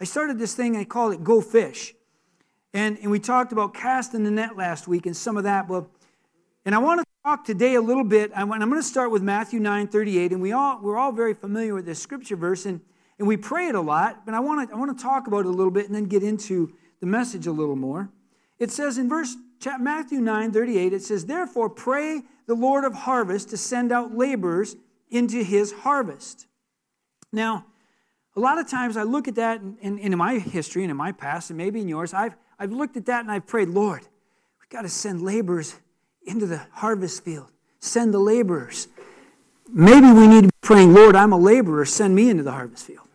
I started this thing, I called it Go Fish. And, and we talked about casting the net last week and some of that. But, and I want to talk today a little bit. I'm, I'm going to start with Matthew 9 38. And we all, we're all very familiar with this scripture verse, and, and we pray it a lot. But I want, to, I want to talk about it a little bit and then get into the message a little more. It says in verse Matthew 9 38, it says, Therefore, pray the Lord of harvest to send out laborers into his harvest. Now, a lot of times I look at that and, and, and in my history and in my past, and maybe in yours, I've, I've looked at that and I've prayed, Lord, we've got to send laborers into the harvest field. Send the laborers. Maybe we need to be praying, Lord, I'm a laborer, send me into the harvest field.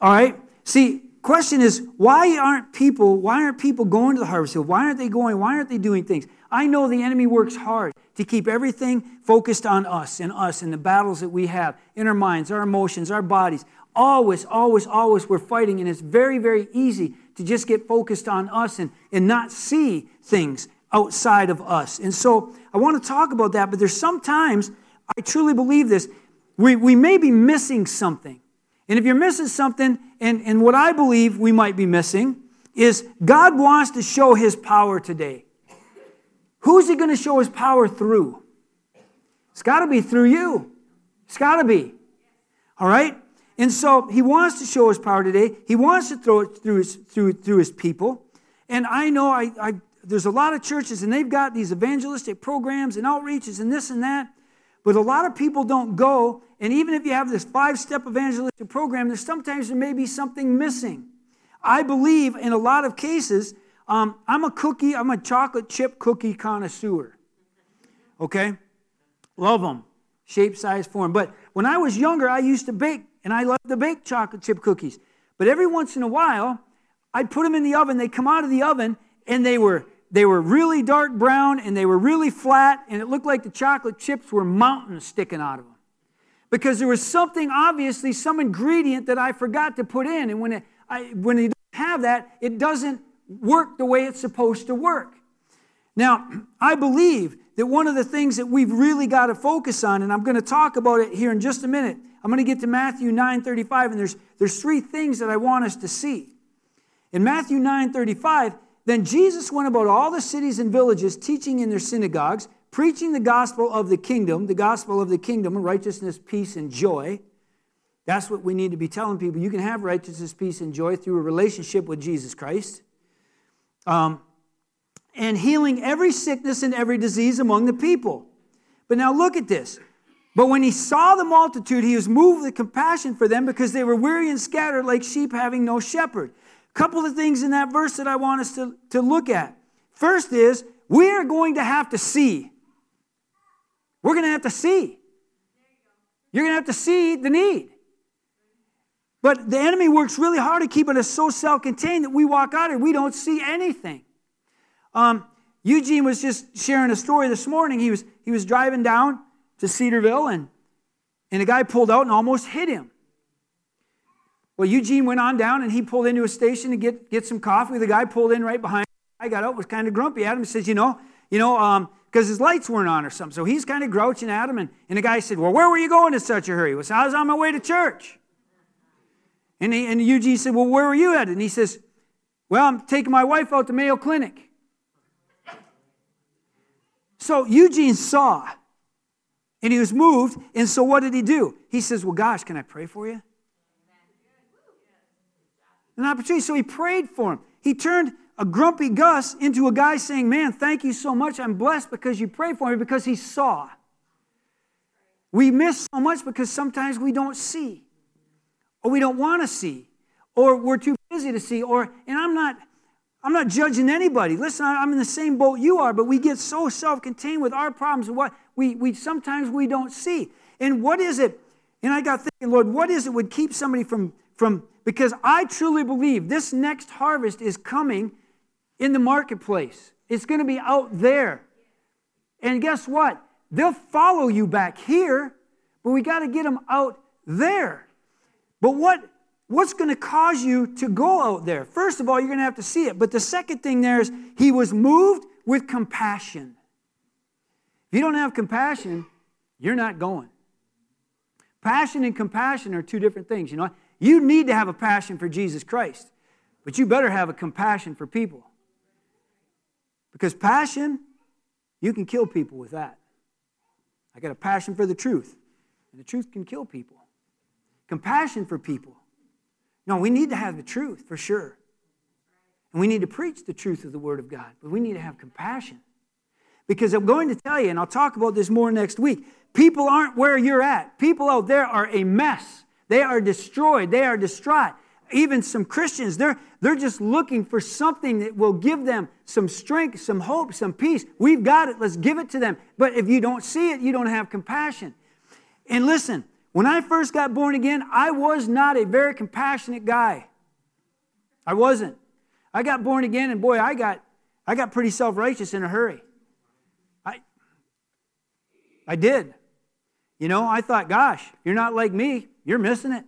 All right? See, question is why aren't people why aren't people going to the harvest field why aren't they going why aren't they doing things i know the enemy works hard to keep everything focused on us and us and the battles that we have in our minds our emotions our bodies. Always always always we're fighting and it's very very easy to just get focused on us and, and not see things outside of us. And so i want to talk about that but there's sometimes i truly believe this we, we may be missing something. And if you're missing something, and, and what I believe we might be missing, is God wants to show his power today. Who's he going to show his power through? It's got to be through you. It's got to be. All right? And so he wants to show his power today. He wants to throw it through his, through, through his people. And I know I, I, there's a lot of churches, and they've got these evangelistic programs and outreaches and this and that. But a lot of people don't go, and even if you have this five step evangelistic program, there's sometimes there may be something missing. I believe in a lot of cases, um, I'm a cookie, I'm a chocolate chip cookie connoisseur. Okay? Love them, shape, size, form. But when I was younger, I used to bake, and I loved to bake chocolate chip cookies. But every once in a while, I'd put them in the oven, they'd come out of the oven, and they were they were really dark brown and they were really flat, and it looked like the chocolate chips were mountains sticking out of them. Because there was something, obviously, some ingredient that I forgot to put in. And when, it, I, when you don't have that, it doesn't work the way it's supposed to work. Now, I believe that one of the things that we've really got to focus on, and I'm going to talk about it here in just a minute. I'm going to get to Matthew 9:35, and there's, there's three things that I want us to see. In Matthew 9:35, then Jesus went about all the cities and villages, teaching in their synagogues, preaching the gospel of the kingdom, the gospel of the kingdom, righteousness, peace, and joy. That's what we need to be telling people. You can have righteousness, peace, and joy through a relationship with Jesus Christ. Um, and healing every sickness and every disease among the people. But now look at this. But when he saw the multitude, he was moved with compassion for them because they were weary and scattered like sheep having no shepherd A couple of things in that verse that I want us to, to look at. First is we are going to have to see. We're going to have to see. You're going to have to see the need. But the enemy works really hard at keeping us so self contained that we walk out and we don't see anything. Um, Eugene was just sharing a story this morning. He was, he was driving down to Cedarville and, and a guy pulled out and almost hit him. Well, Eugene went on down and he pulled into a station to get, get some coffee. The guy pulled in right behind. I got out, was kind of grumpy at him. He says, you know, you know, because um, his lights weren't on or something. So he's kind of grouching at him. And, and the guy said, well, where were you going in such a hurry? Well, I was on my way to church. And, he, and Eugene said, well, where were you at? And he says, well, I'm taking my wife out to Mayo Clinic. So Eugene saw and he was moved. And so what did he do? He says, well, gosh, can I pray for you? an opportunity. So he prayed for him. He turned a grumpy Gus into a guy saying, Man, thank you so much. I'm blessed because you prayed for me because he saw. We miss so much because sometimes we don't see, or we don't want to see, or we're too busy to see, or, and I'm not. I'm not judging anybody. Listen, I'm in the same boat you are, but we get so self-contained with our problems and what we, we sometimes we don't see. And what is it? And I got thinking, Lord, what is it would keep somebody from, from because I truly believe this next harvest is coming in the marketplace. It's going to be out there. And guess what? They'll follow you back here, but we got to get them out there. But what what's going to cause you to go out there? First of all, you're going to have to see it. But the second thing there is he was moved with compassion. If you don't have compassion, you're not going. Passion and compassion are two different things. You know, you need to have a passion for Jesus Christ, but you better have a compassion for people. Because passion, you can kill people with that. I got a passion for the truth, and the truth can kill people. Compassion for people. No, we need to have the truth for sure. And we need to preach the truth of the Word of God, but we need to have compassion. Because I'm going to tell you, and I'll talk about this more next week, people aren't where you're at. People out there are a mess. They are destroyed. They are distraught. Even some Christians, they're, they're just looking for something that will give them some strength, some hope, some peace. We've got it. Let's give it to them. But if you don't see it, you don't have compassion. And listen, when I first got born again, I was not a very compassionate guy. I wasn't. I got born again, and boy, I got, I got pretty self righteous in a hurry. I, I did. You know, I thought, gosh, you're not like me, you're missing it.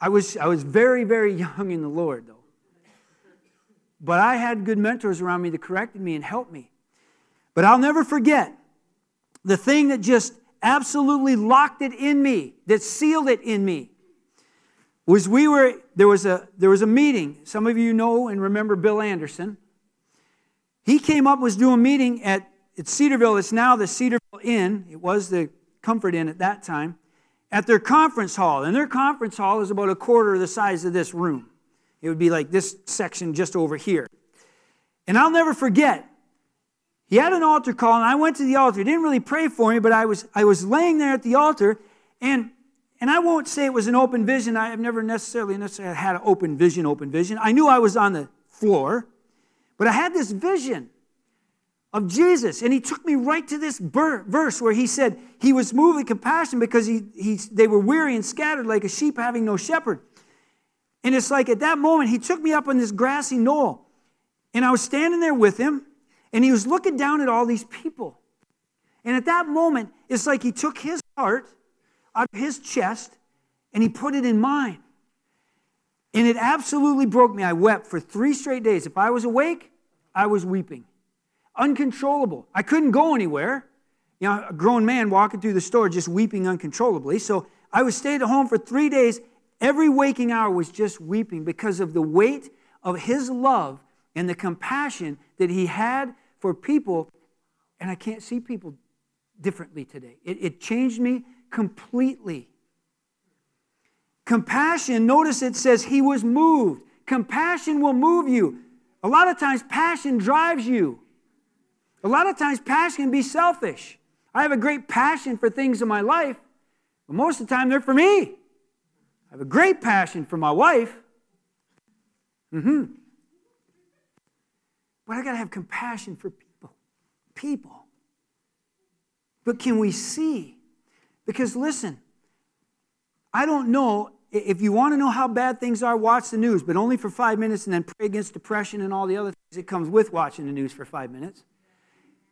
I was, I was very, very young in the Lord, though. But I had good mentors around me that corrected me and helped me. But I'll never forget the thing that just absolutely locked it in me, that sealed it in me, was we were there was a there was a meeting. Some of you know and remember Bill Anderson. He came up was doing a meeting at, at Cedarville. It's now the Cedarville Inn. It was the Comfort Inn at that time. At their conference hall, and their conference hall is about a quarter of the size of this room. It would be like this section just over here. And I'll never forget. He had an altar call, and I went to the altar. He didn't really pray for me, but I was I was laying there at the altar, and and I won't say it was an open vision. I have never necessarily, necessarily had an open vision, open vision. I knew I was on the floor, but I had this vision of Jesus. And he took me right to this verse where he said he was moved with compassion because he, he, they were weary and scattered like a sheep having no shepherd. And it's like at that moment, he took me up on this grassy knoll. And I was standing there with him, and he was looking down at all these people. And at that moment, it's like he took his heart out of his chest and he put it in mine. And it absolutely broke me. I wept for three straight days. If I was awake, I was weeping. Uncontrollable. I couldn't go anywhere. You know, a grown man walking through the store just weeping uncontrollably. So I was stayed at home for three days. Every waking hour was just weeping because of the weight of his love and the compassion that he had for people. And I can't see people differently today. It, it changed me completely. Compassion, notice it says he was moved. Compassion will move you. A lot of times, passion drives you. A lot of times, passion can be selfish. I have a great passion for things in my life, but most of the time, they're for me. I have a great passion for my wife. Mm-hmm. But I got to have compassion for people. People. But can we see because listen, I don't know if you want to know how bad things are, watch the news, but only for five minutes and then pray against depression and all the other things that comes with watching the news for five minutes.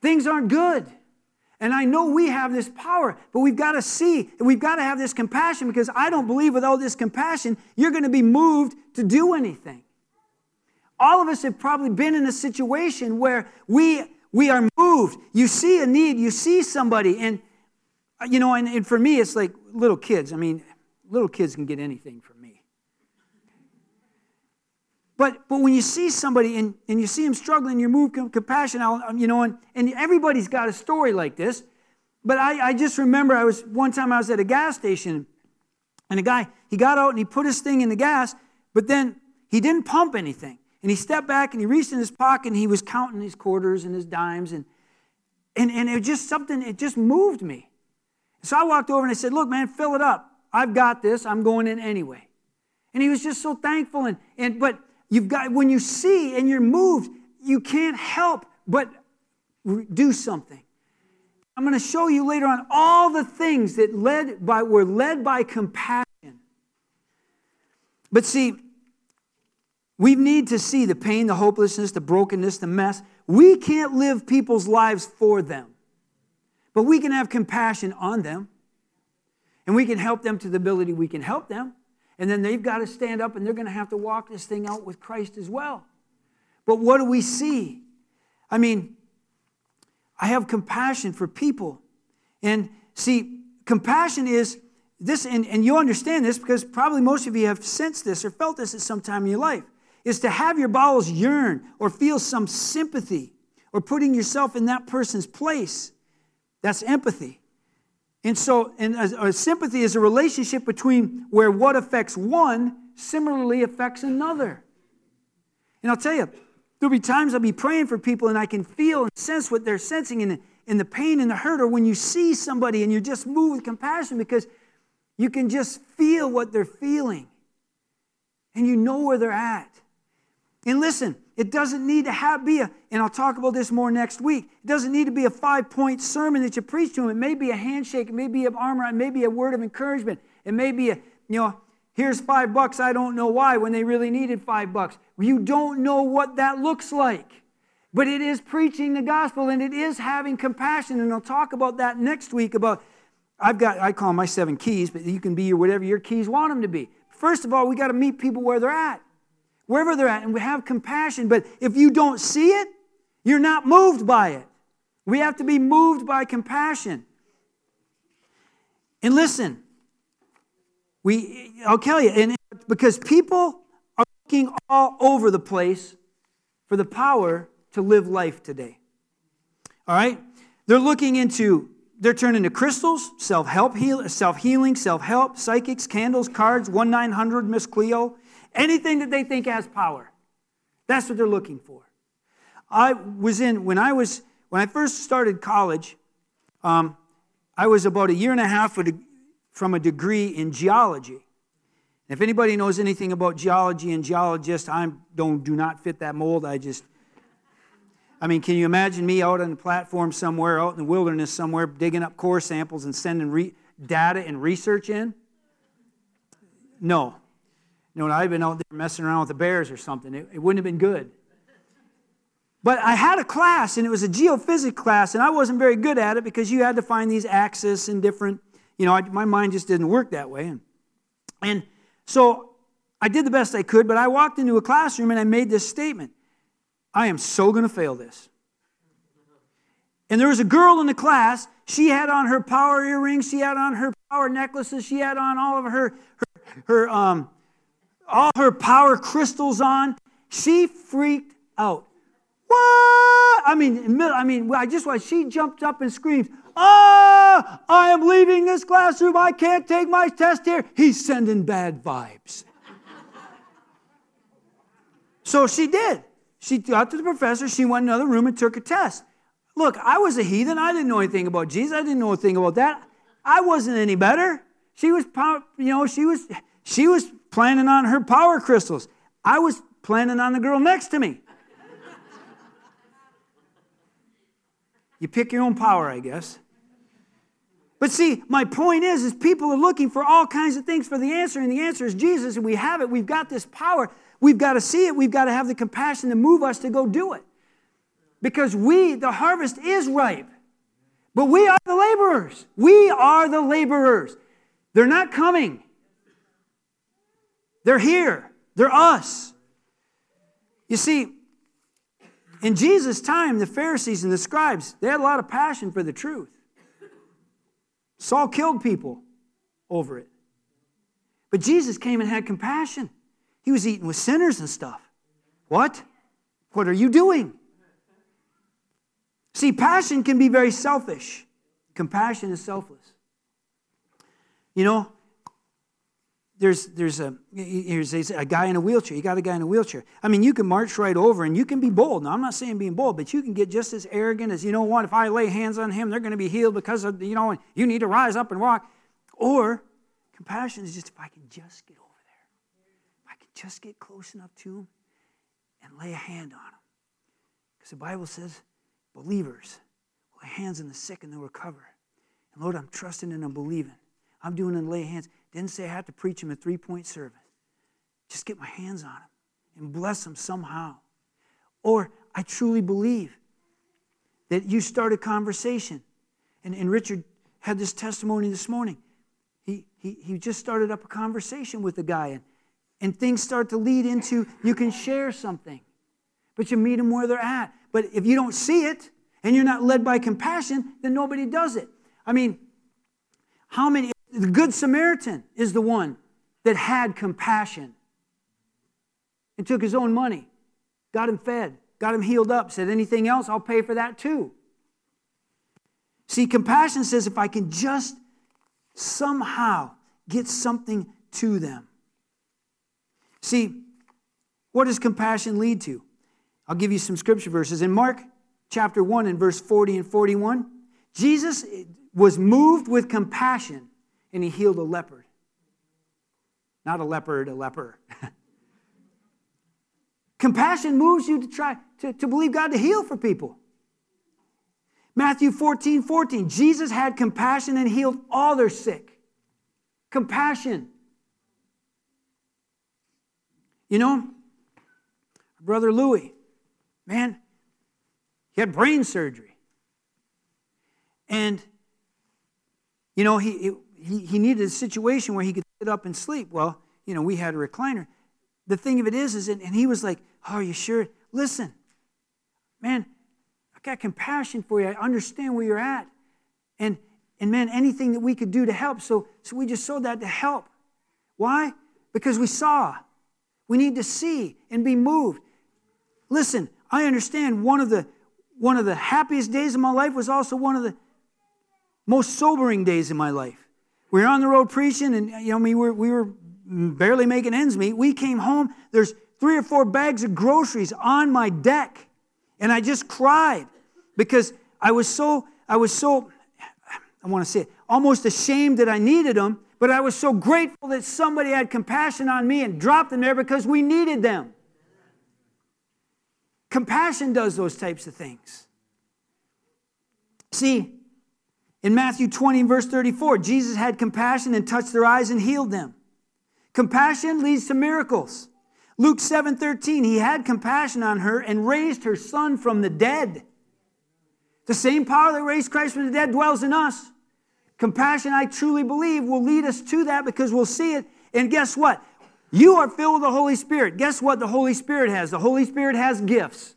Things aren't good. And I know we have this power, but we've got to see, and we've got to have this compassion because I don't believe without this compassion, you're going to be moved to do anything. All of us have probably been in a situation where we, we are moved. You see a need, you see somebody, and uh, you know, and, and for me, it's like little kids. I mean, little kids can get anything from me. But, but when you see somebody and, and you see them struggling, you move compassion out, um, you know, and, and everybody's got a story like this. But I, I just remember I was one time I was at a gas station and a guy, he got out and he put his thing in the gas, but then he didn't pump anything. And he stepped back and he reached in his pocket and he was counting his quarters and his dimes. And, and, and it just something, it just moved me. So I walked over and I said, Look, man, fill it up. I've got this. I'm going in anyway. And he was just so thankful. And, and but you've got when you see and you're moved, you can't help but do something. I'm going to show you later on all the things that led by were led by compassion. But see, we need to see the pain, the hopelessness, the brokenness, the mess. We can't live people's lives for them. But we can have compassion on them. And we can help them to the ability we can help them. And then they've got to stand up and they're going to have to walk this thing out with Christ as well. But what do we see? I mean, I have compassion for people. And see, compassion is this, and, and you understand this because probably most of you have sensed this or felt this at some time in your life, is to have your bowels yearn or feel some sympathy or putting yourself in that person's place. That's empathy. And so, and a, a sympathy is a relationship between where what affects one similarly affects another. And I'll tell you, there'll be times I'll be praying for people and I can feel and sense what they're sensing in, in the pain and the hurt, or when you see somebody and you're just moved with compassion because you can just feel what they're feeling and you know where they're at. And listen, it doesn't need to have, be a, and I'll talk about this more next week. It doesn't need to be a five point sermon that you preach to them. It may be a handshake, it may be an arm around, it may be a word of encouragement. It may be a, you know, here's five bucks, I don't know why, when they really needed five bucks. You don't know what that looks like. But it is preaching the gospel and it is having compassion. And I'll talk about that next week about, I've got, I call them my seven keys, but you can be your, whatever your keys want them to be. First of all, we got to meet people where they're at wherever they're at, and we have compassion. But if you don't see it, you're not moved by it. We have to be moved by compassion. And listen, we I'll tell you, and because people are looking all over the place for the power to live life today. All right? They're looking into they're turning to crystals, self-help heal, self-healing, self-help, psychics, candles, cards, 1-900 Miss Cleo, Anything that they think has power. That's what they're looking for. I was in, when I was, when I first started college, um, I was about a year and a half from a degree in geology. If anybody knows anything about geology and geologists, I don't do not fit that mold. I just, I mean, can you imagine me out on the platform somewhere, out in the wilderness somewhere, digging up core samples and sending re- data and research in? No, you know, I'd been out there messing around with the bears or something, it, it wouldn't have been good. But I had a class, and it was a geophysics class, and I wasn't very good at it because you had to find these axes and different, you know, I, my mind just didn't work that way. And, and so I did the best I could, but I walked into a classroom and I made this statement I am so going to fail this. And there was a girl in the class. She had on her power earrings. She had on her power necklaces. She had on all of her, her, her um, all her power crystals on. She freaked out. What? I mean, I mean, I just watched. She jumped up and screamed, "Ah! I am leaving this classroom. I can't take my test here. He's sending bad vibes." so she did. She got to the professor. She went in another room and took a test. Look, I was a heathen. I didn't know anything about Jesus. I didn't know a thing about that. I wasn't any better. She was, you know, she was, she was planning on her power crystals. I was planning on the girl next to me. You pick your own power, I guess. But see, my point is, is people are looking for all kinds of things for the answer, and the answer is Jesus, and we have it. We've got this power. We've got to see it. We've got to have the compassion to move us to go do it. Because we, the harvest is ripe. But we are the laborers. We are the laborers. They're not coming. They're here. They're us. You see, in Jesus' time, the Pharisees and the scribes, they had a lot of passion for the truth. Saul killed people over it. But Jesus came and had compassion. He was eating with sinners and stuff. What? What are you doing? See, passion can be very selfish. Compassion is selfless. You know, there's, there's a, here's a guy in a wheelchair. You got a guy in a wheelchair. I mean, you can march right over and you can be bold. Now, I'm not saying being bold, but you can get just as arrogant as, you know what, if I lay hands on him, they're going to be healed because of, you know, you need to rise up and walk. Or compassion is just if I can just get over there, if I can just get close enough to him and lay a hand on him. Because the Bible says believers lay hands on the sick and they'll recover. And Lord, I'm trusting and I'm believing. I'm doing and lay hands. Didn't say I had to preach him a three point service. Just get my hands on him and bless him somehow. Or I truly believe that you start a conversation. And, and Richard had this testimony this morning. He, he, he just started up a conversation with a guy, and, and things start to lead into you can share something, but you meet them where they're at. But if you don't see it and you're not led by compassion, then nobody does it. I mean, How many? The Good Samaritan is the one that had compassion and took his own money, got him fed, got him healed up, said, anything else, I'll pay for that too. See, compassion says if I can just somehow get something to them. See, what does compassion lead to? I'll give you some scripture verses. In Mark chapter 1 and verse 40 and 41, Jesus was moved with compassion and he healed a leopard. Not a leopard, a leper. compassion moves you to try to, to believe God to heal for people. Matthew 14, 14. Jesus had compassion and healed all their sick. Compassion. You know, Brother Louis, man, he had brain surgery. And, you know, he, he, he needed a situation where he could sit up and sleep. Well, you know, we had a recliner. The thing of it is, is, and he was like, oh, are you sure? Listen, man, I got compassion for you. I understand where you're at. And, and man, anything that we could do to help. So, so we just sold that to help. Why? Because we saw. We need to see and be moved. Listen, I understand one of the one of the happiest days of my life was also one of the most sobering days in my life. We were on the road preaching, and you know, we were, we were barely making ends meet. We came home, there's three or four bags of groceries on my deck, and I just cried because I was so, I was so, I want to say it, almost ashamed that I needed them, but I was so grateful that somebody had compassion on me and dropped them there because we needed them. Compassion does those types of things. See, in Matthew 20, verse 34, Jesus had compassion and touched their eyes and healed them. Compassion leads to miracles. Luke 7 13, he had compassion on her and raised her son from the dead. The same power that raised Christ from the dead dwells in us. Compassion, I truly believe, will lead us to that because we'll see it. And guess what? You are filled with the Holy Spirit. Guess what the Holy Spirit has? The Holy Spirit has gifts.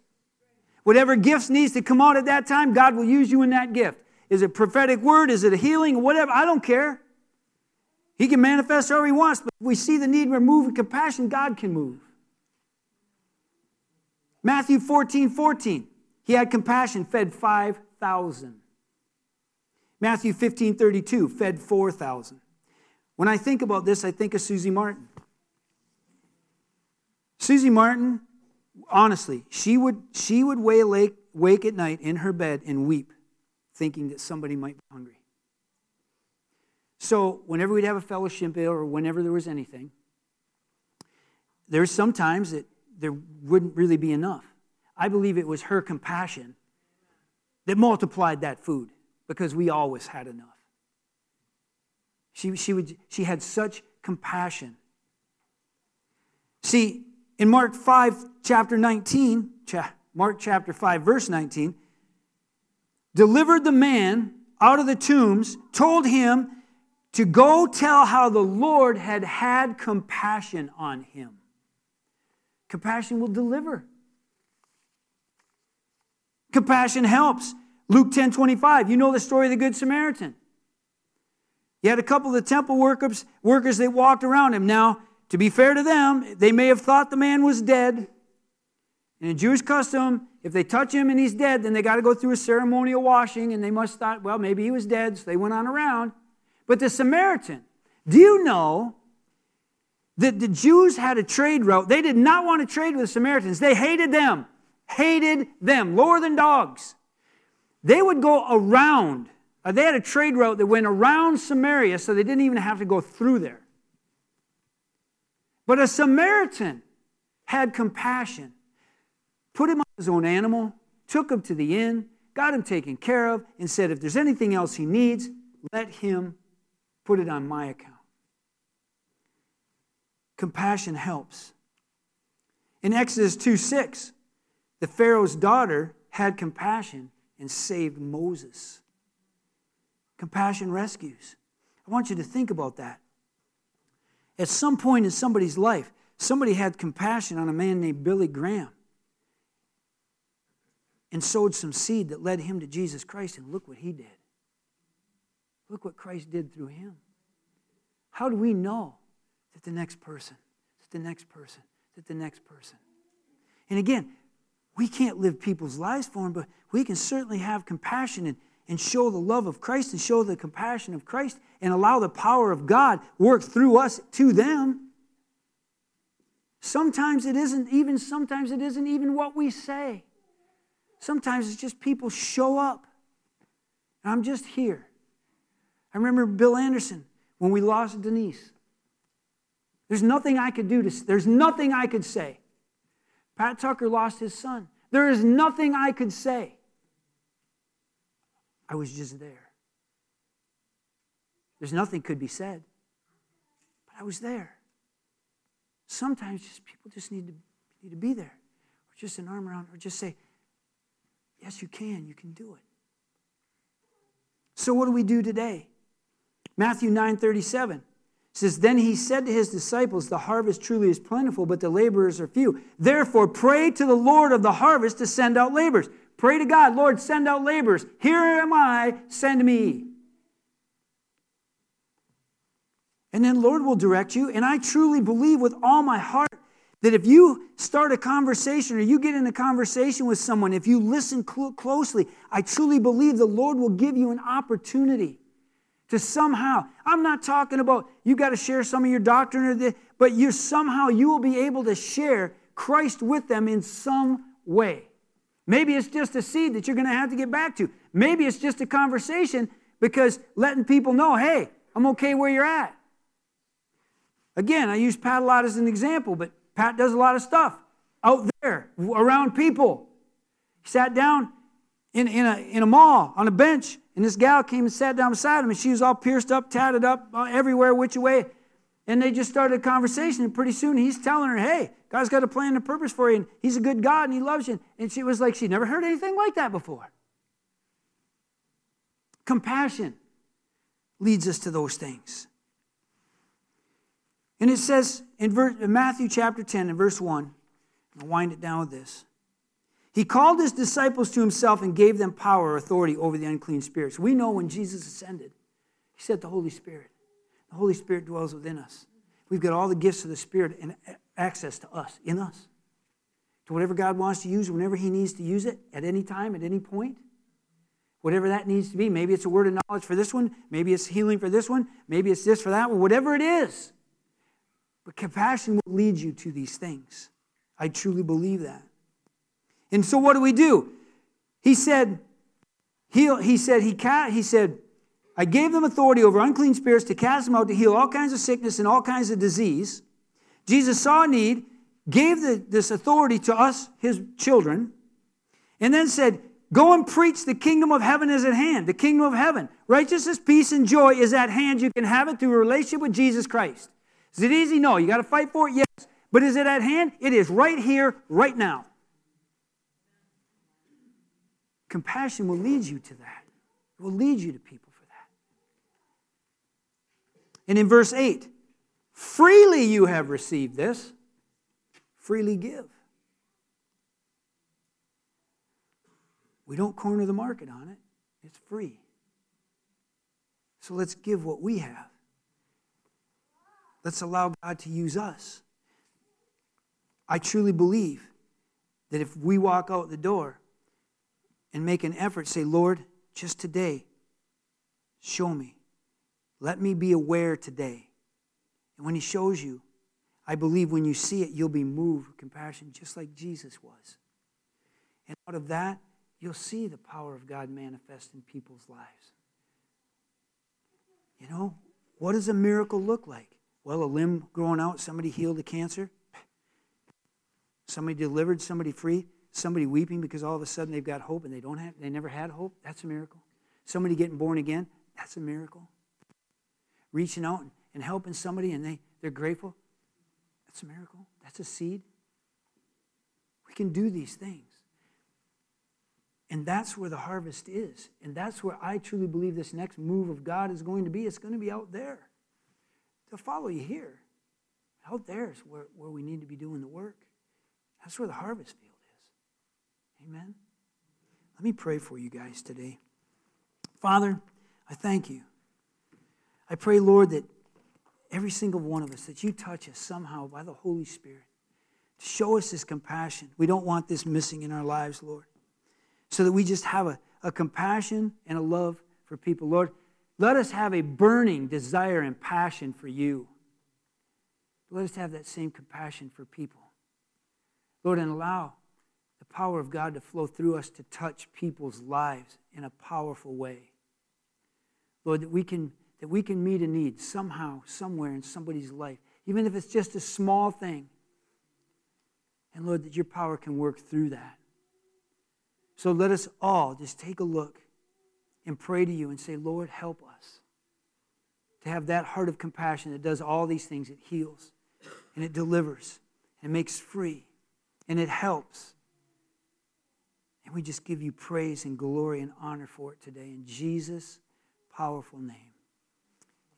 Whatever gifts needs to come out at that time, God will use you in that gift. Is it prophetic word? Is it a healing? Whatever. I don't care. He can manifest however he wants, but if we see the need, we're moving compassion, God can move. Matthew 14, 14. He had compassion, fed 5,000. Matthew 15, 32, fed 4,000. When I think about this, I think of Susie Martin. Susie Martin, honestly, she would, she would wake, wake at night in her bed and weep, thinking that somebody might be hungry. So, whenever we'd have a fellowship meal or whenever there was anything, there's sometimes that there wouldn't really be enough. I believe it was her compassion that multiplied that food because we always had enough. She, she, would, she had such compassion. See, in Mark 5, chapter 19, Mark chapter 5, verse 19, delivered the man out of the tombs, told him to go tell how the Lord had had compassion on him. Compassion will deliver. Compassion helps. Luke 10 25, you know the story of the Good Samaritan. You had a couple of the temple workers, workers that walked around him. Now, to be fair to them, they may have thought the man was dead. In Jewish custom, if they touch him and he's dead, then they got to go through a ceremonial washing, and they must thought, well, maybe he was dead, so they went on around. But the Samaritan, do you know that the Jews had a trade route? They did not want to trade with the Samaritans. They hated them, hated them, lower than dogs. They would go around. Uh, they had a trade route that went around Samaria, so they didn't even have to go through there. But a Samaritan had compassion, put him on his own animal, took him to the inn, got him taken care of, and said, If there's anything else he needs, let him put it on my account. Compassion helps. In Exodus 2 6, the Pharaoh's daughter had compassion and saved Moses. Compassion rescues. I want you to think about that. At some point in somebody's life, somebody had compassion on a man named Billy Graham and sowed some seed that led him to Jesus Christ, and look what he did. Look what Christ did through him. How do we know that the next person, that the next person, that the next person? And again, we can't live people's lives for them, but we can certainly have compassion and, and show the love of Christ and show the compassion of Christ and allow the power of God work through us to them. Sometimes it isn't even, sometimes it isn't even what we say. Sometimes it's just people show up. And I'm just here. I remember Bill Anderson when we lost Denise. There's nothing I could do to, there's nothing I could say. Pat Tucker lost his son. There is nothing I could say. I was just there. There's nothing could be said, but I was there. Sometimes just people just need to, need to be there, or just an arm around, or just say, Yes, you can. You can do it. So what do we do today? Matthew 9 37 says, Then he said to his disciples, The harvest truly is plentiful, but the laborers are few. Therefore, pray to the Lord of the harvest to send out laborers. Pray to God, Lord, send out laborers. Here am I, send me. And then Lord will direct you. And I truly believe with all my heart that if you start a conversation or you get in a conversation with someone, if you listen cl- closely, I truly believe the Lord will give you an opportunity to somehow, I'm not talking about you got to share some of your doctrine or the, but you somehow you will be able to share Christ with them in some way. Maybe it's just a seed that you're going to have to get back to. Maybe it's just a conversation because letting people know, hey, I'm okay where you're at. Again, I use Pat a lot as an example, but Pat does a lot of stuff out there around people. He sat down in, in, a, in a mall on a bench, and this gal came and sat down beside him, and she was all pierced up, tatted up, uh, everywhere, which way. And they just started a conversation, and pretty soon he's telling her, Hey, God's got a plan and a purpose for you, and He's a good God, and He loves you. And she was like, She never heard anything like that before. Compassion leads us to those things. And it says in, verse, in Matthew chapter 10 and verse 1, I'll wind it down with this. He called his disciples to himself and gave them power or authority over the unclean spirits. We know when Jesus ascended, he sent the Holy Spirit. The Holy Spirit dwells within us. We've got all the gifts of the Spirit and access to us, in us. To whatever God wants to use, whenever He needs to use it, at any time, at any point. Whatever that needs to be. Maybe it's a word of knowledge for this one. Maybe it's healing for this one. Maybe it's this for that one. Whatever it is. But compassion will lead you to these things. I truly believe that. And so what do we do? He said, he, he said, he, he said, I gave them authority over unclean spirits to cast them out to heal all kinds of sickness and all kinds of disease. Jesus saw a need, gave the, this authority to us, his children, and then said, Go and preach the kingdom of heaven is at hand. The kingdom of heaven. Righteousness, peace, and joy is at hand. You can have it through a relationship with Jesus Christ. Is it easy? No. You got to fight for it? Yes. But is it at hand? It is right here, right now. Compassion will lead you to that. It will lead you to people for that. And in verse 8, freely you have received this, freely give. We don't corner the market on it, it's free. So let's give what we have. Let's allow God to use us. I truly believe that if we walk out the door and make an effort, say, Lord, just today, show me. Let me be aware today. And when He shows you, I believe when you see it, you'll be moved with compassion just like Jesus was. And out of that, you'll see the power of God manifest in people's lives. You know, what does a miracle look like? Well, a limb growing out, somebody healed a cancer, somebody delivered somebody free, somebody weeping because all of a sudden they've got hope and they don't have they never had hope. That's a miracle. Somebody getting born again, that's a miracle. Reaching out and helping somebody and they, they're grateful, that's a miracle. That's a seed. We can do these things. And that's where the harvest is. And that's where I truly believe this next move of God is going to be. It's going to be out there. They'll follow you here. Out there is where, where we need to be doing the work. That's where the harvest field is. Amen. Let me pray for you guys today. Father, I thank you I pray, Lord, that every single one of us, that you touch us somehow by the Holy Spirit. To show us this compassion. We don't want this missing in our lives, Lord. So that we just have a, a compassion and a love for people. Lord, let us have a burning desire and passion for you. Let us have that same compassion for people. Lord, and allow the power of God to flow through us to touch people's lives in a powerful way. Lord, that we can that we can meet a need somehow, somewhere in somebody's life, even if it's just a small thing. And Lord, that your power can work through that. So let us all just take a look and pray to you and say, Lord, help us to have that heart of compassion that does all these things. It heals and it delivers and makes free and it helps. And we just give you praise and glory and honor for it today in Jesus' powerful name.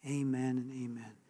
Amen and amen.